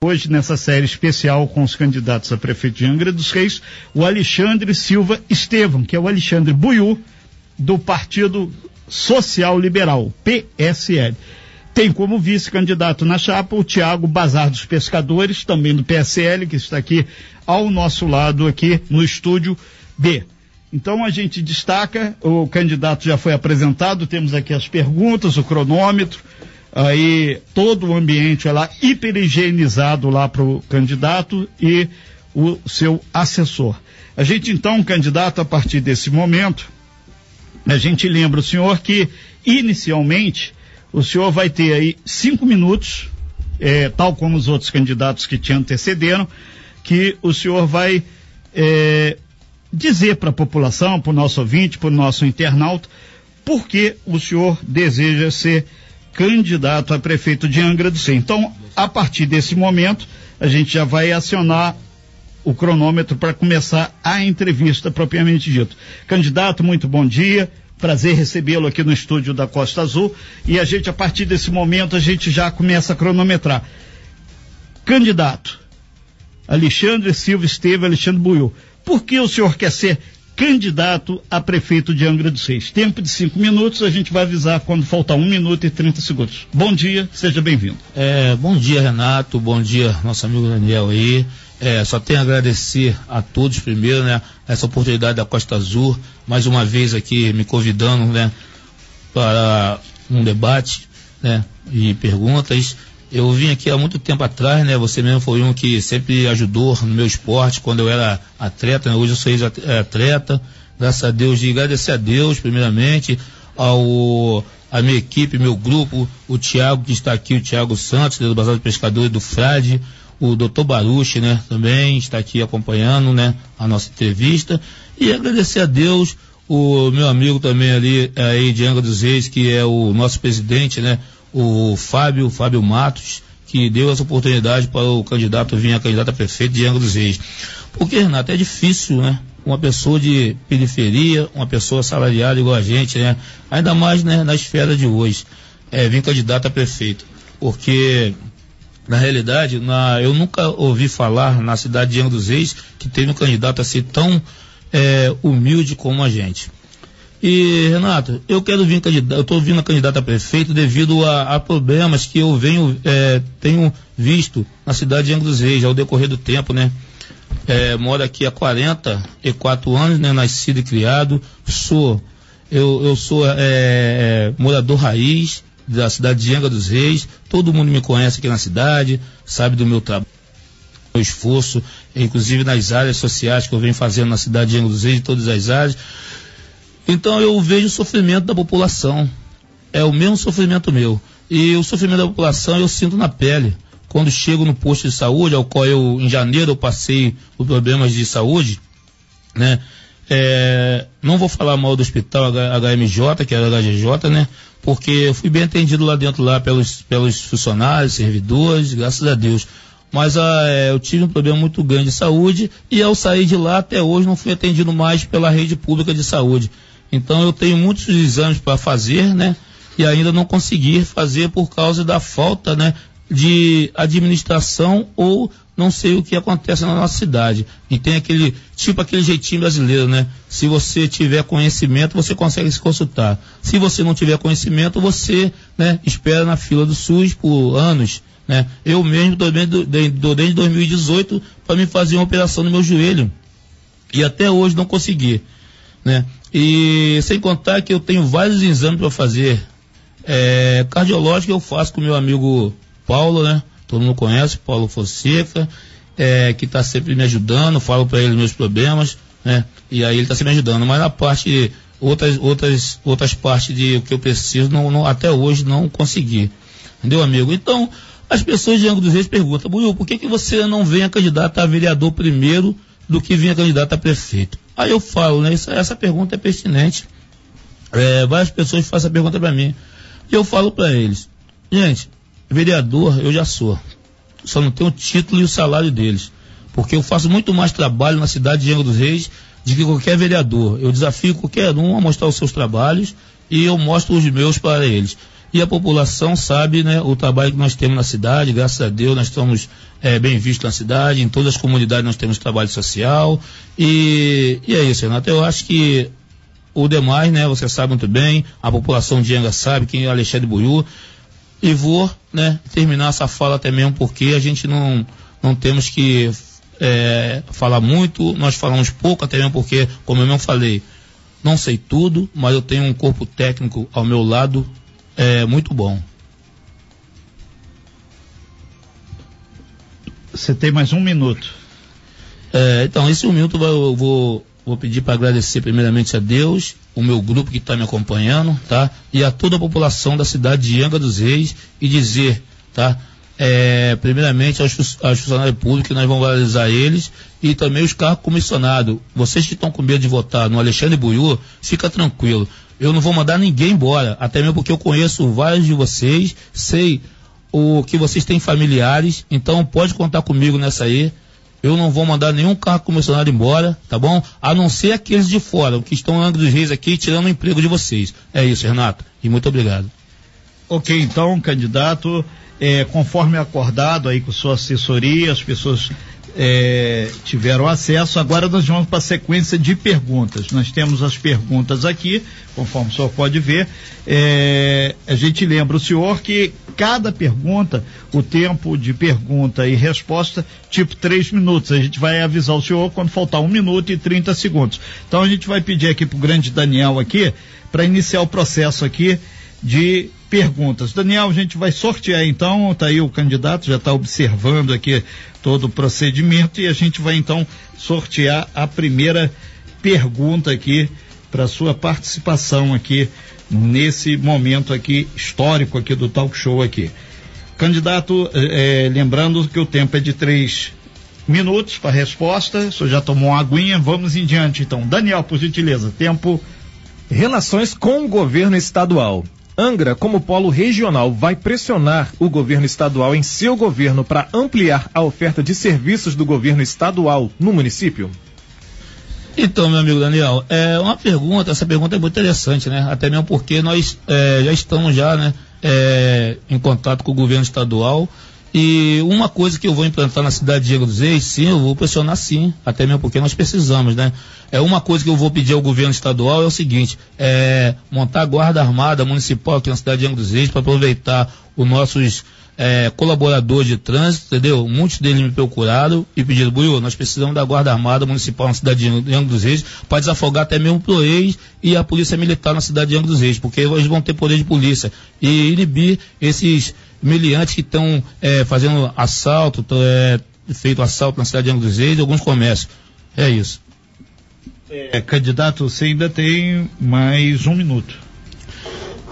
Hoje, nessa série especial com os candidatos a prefeito de Angra dos Reis, o Alexandre Silva Estevam, que é o Alexandre Buiú, do Partido Social Liberal, PSL. Tem como vice-candidato na chapa o Tiago Bazar dos Pescadores, também do PSL, que está aqui ao nosso lado, aqui no estúdio B. Então a gente destaca, o candidato já foi apresentado, temos aqui as perguntas, o cronômetro, aí todo o ambiente é lá higienizado lá para o candidato e o seu assessor. A gente então, candidato, a partir desse momento, a gente lembra o senhor que inicialmente o senhor vai ter aí cinco minutos, é, tal como os outros candidatos que te antecederam, que o senhor vai é, dizer para a população, para o nosso ouvinte, para o nosso internauta, por que o senhor deseja ser candidato a prefeito de Angra do Sul. Então, a partir desse momento, a gente já vai acionar o cronômetro para começar a entrevista propriamente dito. Candidato, muito bom dia. Prazer recebê-lo aqui no estúdio da Costa Azul. E a gente, a partir desse momento, a gente já começa a cronometrar. Candidato, Alexandre Silva Esteve, Alexandre Buiu. Por que o senhor quer ser candidato a prefeito de Angra dos Reis. Tempo de cinco minutos, a gente vai avisar quando faltar um minuto e trinta segundos. Bom dia, seja bem-vindo. É, bom dia, Renato, bom dia, nosso amigo Daniel aí. É, só tenho a agradecer a todos primeiro, né, essa oportunidade da Costa Azul, mais uma vez aqui me convidando, né, para um debate, né, e perguntas. Eu vim aqui há muito tempo atrás, né? Você mesmo foi um que sempre ajudou no meu esporte quando eu era atleta, né? hoje eu sou ex-atleta. Graças a Deus, e agradecer a Deus, primeiramente, ao a minha equipe, meu grupo, o Tiago que está aqui, o Tiago Santos, do Bazar de Pescadores do Frade, o doutor Baruchi, né, também está aqui acompanhando, né, a nossa entrevista. E agradecer a Deus, o meu amigo também ali, aí de Angra dos Reis, que é o nosso presidente, né, o Fábio, Fábio Matos, que deu essa oportunidade para o candidato vir a candidato a prefeito de Angra dos Reis. Porque, Renato, é difícil, né? Uma pessoa de periferia, uma pessoa salariada igual a gente, né? Ainda mais né, na esfera de hoje, é, vir candidato a prefeito. Porque, na realidade, na, eu nunca ouvi falar na cidade de Angra dos Reis que teve um candidato assim tão é, humilde como a gente. E, Renato, eu quero vir candidato, eu estou vindo a candidato a prefeito devido a, a problemas que eu venho, é, tenho visto na cidade de Angra dos Reis ao decorrer do tempo, né? É, moro aqui há 44 anos, né? Nascido e criado, sou, eu, eu sou é, é, morador raiz da cidade de Angra dos Reis, todo mundo me conhece aqui na cidade, sabe do meu trabalho, meu esforço, inclusive nas áreas sociais que eu venho fazendo na cidade de Angra dos Reis, em todas as áreas. Então eu vejo o sofrimento da população. É o mesmo sofrimento meu. E o sofrimento da população eu sinto na pele. Quando chego no posto de saúde, ao qual eu, em janeiro, eu passei por problemas de saúde, né? É, não vou falar mal do hospital HMJ, que era HGJ, né? Porque eu fui bem atendido lá dentro, lá pelos, pelos funcionários, servidores, graças a Deus. Mas ah, é, eu tive um problema muito grande de saúde e ao sair de lá, até hoje, não fui atendido mais pela rede pública de saúde. Então eu tenho muitos exames para fazer, né? E ainda não consegui fazer por causa da falta, né? De administração ou não sei o que acontece na nossa cidade. E tem aquele, tipo aquele jeitinho brasileiro, né? Se você tiver conhecimento, você consegue se consultar. Se você não tiver conhecimento, você, né, espera na fila do SUS por anos, né? Eu mesmo desde, desde 2018 para me fazer uma operação no meu joelho. E até hoje não consegui, né? E sem contar que eu tenho vários exames para fazer. É, cardiológico eu faço com meu amigo Paulo, né? Todo mundo conhece, Paulo Fonseca, é, que está sempre me ajudando, falo para ele meus problemas, né? E aí ele está sempre me ajudando. Mas na parte, outras, outras, outras partes de o que eu preciso, não, não, até hoje não consegui. Entendeu, amigo? Então, as pessoas de Angra dos Reis perguntam, Buiu, por que, que você não vem a candidato a vereador primeiro do que vinha candidato a prefeito? Aí eu falo, né? Essa, essa pergunta é pertinente. É, várias pessoas fazem essa pergunta para mim. E eu falo para eles, gente, vereador eu já sou. Só não tenho o título e o salário deles. Porque eu faço muito mais trabalho na cidade de Angra dos Reis do que qualquer vereador. Eu desafio qualquer um a mostrar os seus trabalhos e eu mostro os meus para eles. E a população sabe né, o trabalho que nós temos na cidade, graças a Deus nós estamos é, bem vistos na cidade, em todas as comunidades nós temos trabalho social e, e é isso, Renato. Eu acho que o demais, né, você sabe muito bem, a população de Enga sabe quem é Alexandre Buiú, e vou né, terminar essa fala até mesmo porque a gente não, não temos que é, falar muito, nós falamos pouco, até mesmo porque, como eu mesmo falei, não sei tudo, mas eu tenho um corpo técnico ao meu lado é, muito bom. Você tem mais um minuto. É, então, esse um minuto eu vou, vou pedir para agradecer primeiramente a Deus, o meu grupo que está me acompanhando, tá? E a toda a população da cidade de Anga dos Reis e dizer, tá? é, primeiramente aos, aos, funcionários públicos, nós vamos valorizar eles e também os carros comissionados. Vocês que estão com medo de votar no Alexandre Buiú, fica tranquilo. Eu não vou mandar ninguém embora, até mesmo porque eu conheço vários de vocês, sei o que vocês têm familiares, então pode contar comigo nessa aí. Eu não vou mandar nenhum carro comissionado embora, tá bom? A não ser aqueles de fora, que estão no dos Reis aqui, tirando o emprego de vocês. É isso, Renato. E muito obrigado. Ok, então, candidato, é, conforme acordado aí com sua assessoria, as pessoas é, tiveram acesso. Agora nós vamos para a sequência de perguntas. Nós temos as perguntas aqui, conforme o senhor pode ver. É, a gente lembra o senhor que cada pergunta, o tempo de pergunta e resposta, tipo três minutos. A gente vai avisar o senhor quando faltar um minuto e 30 segundos. Então a gente vai pedir aqui para o grande Daniel aqui, para iniciar o processo aqui de perguntas. Daniel, a gente vai sortear então, tá aí o candidato, já está observando aqui todo o procedimento e a gente vai então sortear a primeira pergunta aqui para sua participação aqui nesse momento aqui histórico aqui do talk show aqui. Candidato, eh, lembrando que o tempo é de três minutos para resposta, o senhor já tomou uma aguinha, vamos em diante então. Daniel, por gentileza, tempo. Relações com o governo estadual. Angra, como polo regional, vai pressionar o governo estadual em seu governo para ampliar a oferta de serviços do governo estadual no município? Então, meu amigo Daniel, é uma pergunta, essa pergunta é muito interessante, né? Até mesmo porque nós é, já estamos já, né, é, em contato com o governo estadual e uma coisa que eu vou implantar na cidade de Diego dos Reis, sim, eu vou pressionar sim, até mesmo porque nós precisamos, né? É uma coisa que eu vou pedir ao governo estadual é o seguinte, é montar a guarda armada municipal aqui na cidade de Diego dos Reis para aproveitar os nossos é, colaboradores de trânsito, entendeu? Muitos deles me procuraram e pediram, Buiu, nós precisamos da Guarda Armada Municipal na cidade de Angra dos Reis para desafogar até mesmo o PROEIS e a Polícia Militar na cidade de Angra dos Reis, porque eles vão ter poder de polícia e inibir esses meliantes que estão é, fazendo assalto, tão, é, feito assalto na cidade de Angra dos Reis e alguns comércios. É isso. É, candidato, você ainda tem mais um minuto.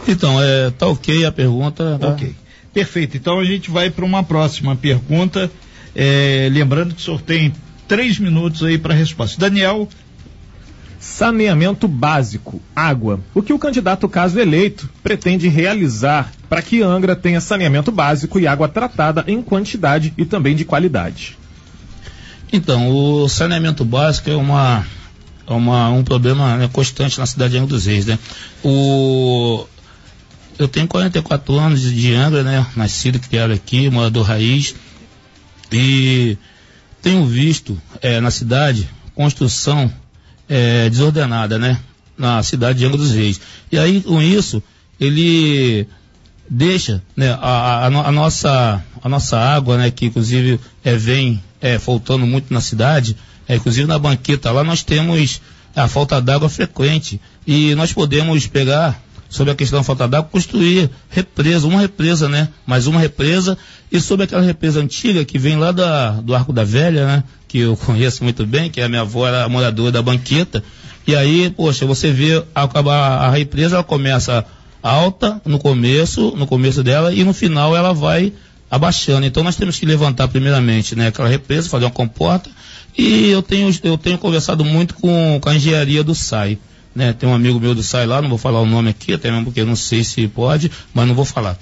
Então, é, tá ok a pergunta. Tá? Ok. Perfeito. Então a gente vai para uma próxima pergunta. É, lembrando que o senhor tem três minutos aí para a resposta. Daniel. Saneamento básico, água. O que o candidato, caso eleito, pretende realizar para que Angra tenha saneamento básico e água tratada em quantidade e também de qualidade? Então, o saneamento básico é uma, é uma um problema né, constante na cidade de Angra dos Reis, né? O, eu tenho 44 anos de Angra, né? Nascido, criado aqui, morador raiz. E tenho visto é, na cidade construção é, desordenada, né? Na cidade de Angra dos Reis. E aí, com isso, ele deixa né, a, a, a, nossa, a nossa água, né, que inclusive é, vem é, faltando muito na cidade, é, inclusive na banqueta lá nós temos a falta d'água frequente. E nós podemos pegar sobre a questão da falta d'água construir represa, uma represa, né, mais uma represa. E sobre aquela represa antiga que vem lá da, do Arco da Velha, né, que eu conheço muito bem, que a minha avó era moradora da banqueta. E aí, poxa, você vê a, a, a represa ela começa alta no começo, no começo dela, e no final ela vai abaixando. Então nós temos que levantar primeiramente, né, aquela represa, fazer uma comporta, e eu tenho, eu tenho conversado muito com, com a engenharia do SAI. Né? Tem um amigo meu do SAI lá, não vou falar o nome aqui, até mesmo porque eu não sei se pode, mas não vou falar.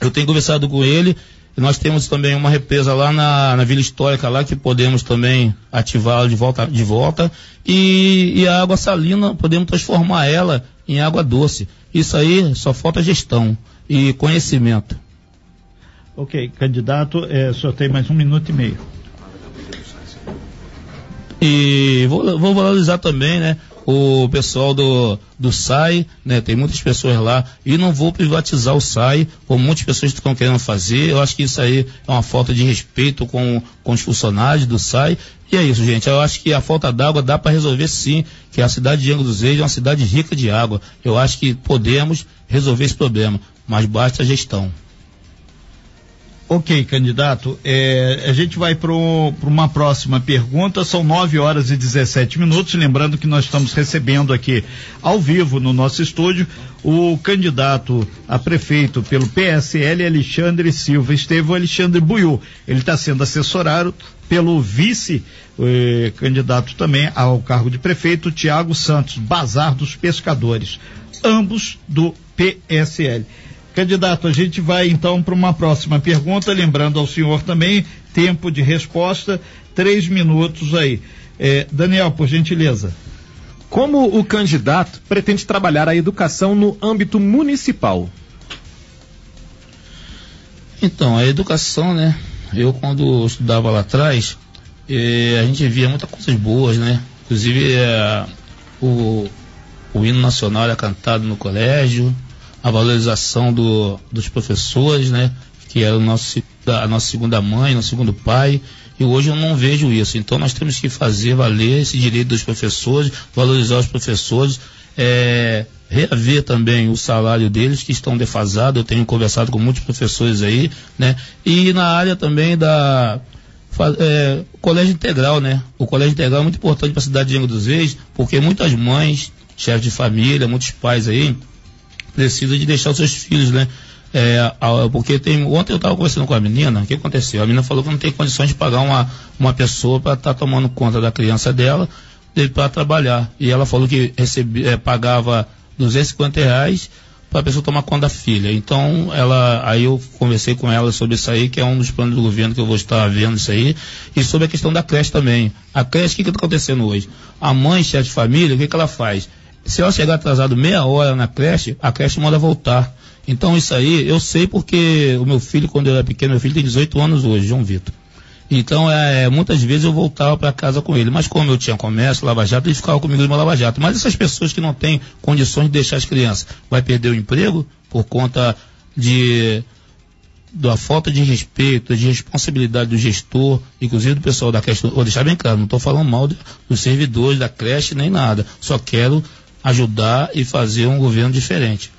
Eu tenho conversado com ele, nós temos também uma represa lá na, na Vila Histórica lá que podemos também ativá-la de volta, de volta e, e a água salina podemos transformar ela em água doce. Isso aí só falta gestão. e conhecimento. Ok, candidato, é, o senhor tem mais um minuto e meio. E vou, vou valorizar também, né? O pessoal do, do SAI, né? Tem muitas pessoas lá e não vou privatizar o SAI, como muitas pessoas estão querendo fazer. Eu acho que isso aí é uma falta de respeito com, com os funcionários do SAI. E é isso, gente. Eu acho que a falta d'água dá para resolver sim, que a cidade de Angra dos Reis é uma cidade rica de água. Eu acho que podemos resolver esse problema, mas basta a gestão. Ok, candidato. É, a gente vai para uma próxima pergunta. São 9 horas e 17 minutos. Lembrando que nós estamos recebendo aqui ao vivo no nosso estúdio o candidato a prefeito pelo PSL, Alexandre Silva Estevão Alexandre Buiu. Ele está sendo assessorado pelo vice eh, também ao cargo de prefeito, Tiago Santos, Bazar dos Pescadores, ambos do PSL. Candidato, a gente vai então para uma próxima pergunta, lembrando ao senhor também, tempo de resposta, três minutos aí. É, Daniel, por gentileza. Como o candidato pretende trabalhar a educação no âmbito municipal? Então, a educação, né? Eu, quando estudava lá atrás, eh, a gente via muitas coisas boas, né? Inclusive, eh, o, o hino nacional era cantado no colégio, a valorização do, dos professores, né? Que é o nosso, a nossa segunda mãe, nosso segundo pai. E hoje eu não vejo isso. Então nós temos que fazer valer esse direito dos professores, valorizar os professores, é, reaver também o salário deles que estão defasados. Eu tenho conversado com muitos professores aí, né? E na área também da é, colégio integral, né? O colégio integral é muito importante para a cidade de Angra dos Reis, porque muitas mães, chefes de família, muitos pais aí precisa de deixar os seus filhos, né? É, porque tem. Ontem eu estava conversando com a menina, o que aconteceu? A menina falou que não tem condições de pagar uma, uma pessoa para estar tá tomando conta da criança dela para trabalhar. E ela falou que recebia, é, pagava 250 reais para a pessoa tomar conta da filha. Então, ela, aí eu conversei com ela sobre isso aí, que é um dos planos do governo que eu vou estar vendo isso aí, e sobre a questão da creche também. A creche, o que está acontecendo hoje? A mãe, chefe de família, o que, que ela faz? Se ela chegar atrasado meia hora na creche, a creche manda voltar. Então isso aí eu sei porque o meu filho, quando eu era pequeno, meu filho tem 18 anos hoje, João Vitor. Então, é, muitas vezes eu voltava para casa com ele. Mas como eu tinha comércio, Lava Jato, ele ficava comigo no Lava Jato. Mas essas pessoas que não têm condições de deixar as crianças, vai perder o emprego por conta de da falta de respeito, de responsabilidade do gestor, inclusive do pessoal da creche. Vou deixar bem claro, não estou falando mal de, dos servidores da creche nem nada. Só quero ajudar e fazer um governo diferente.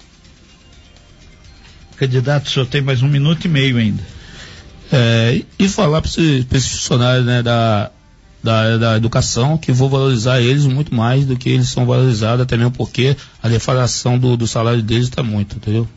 Candidato, o senhor tem mais um minuto e meio ainda. É, e falar para esses funcionários né, da, da, da educação que vou valorizar eles muito mais do que eles são valorizados, até mesmo porque a deflação do, do salário deles está muito, entendeu?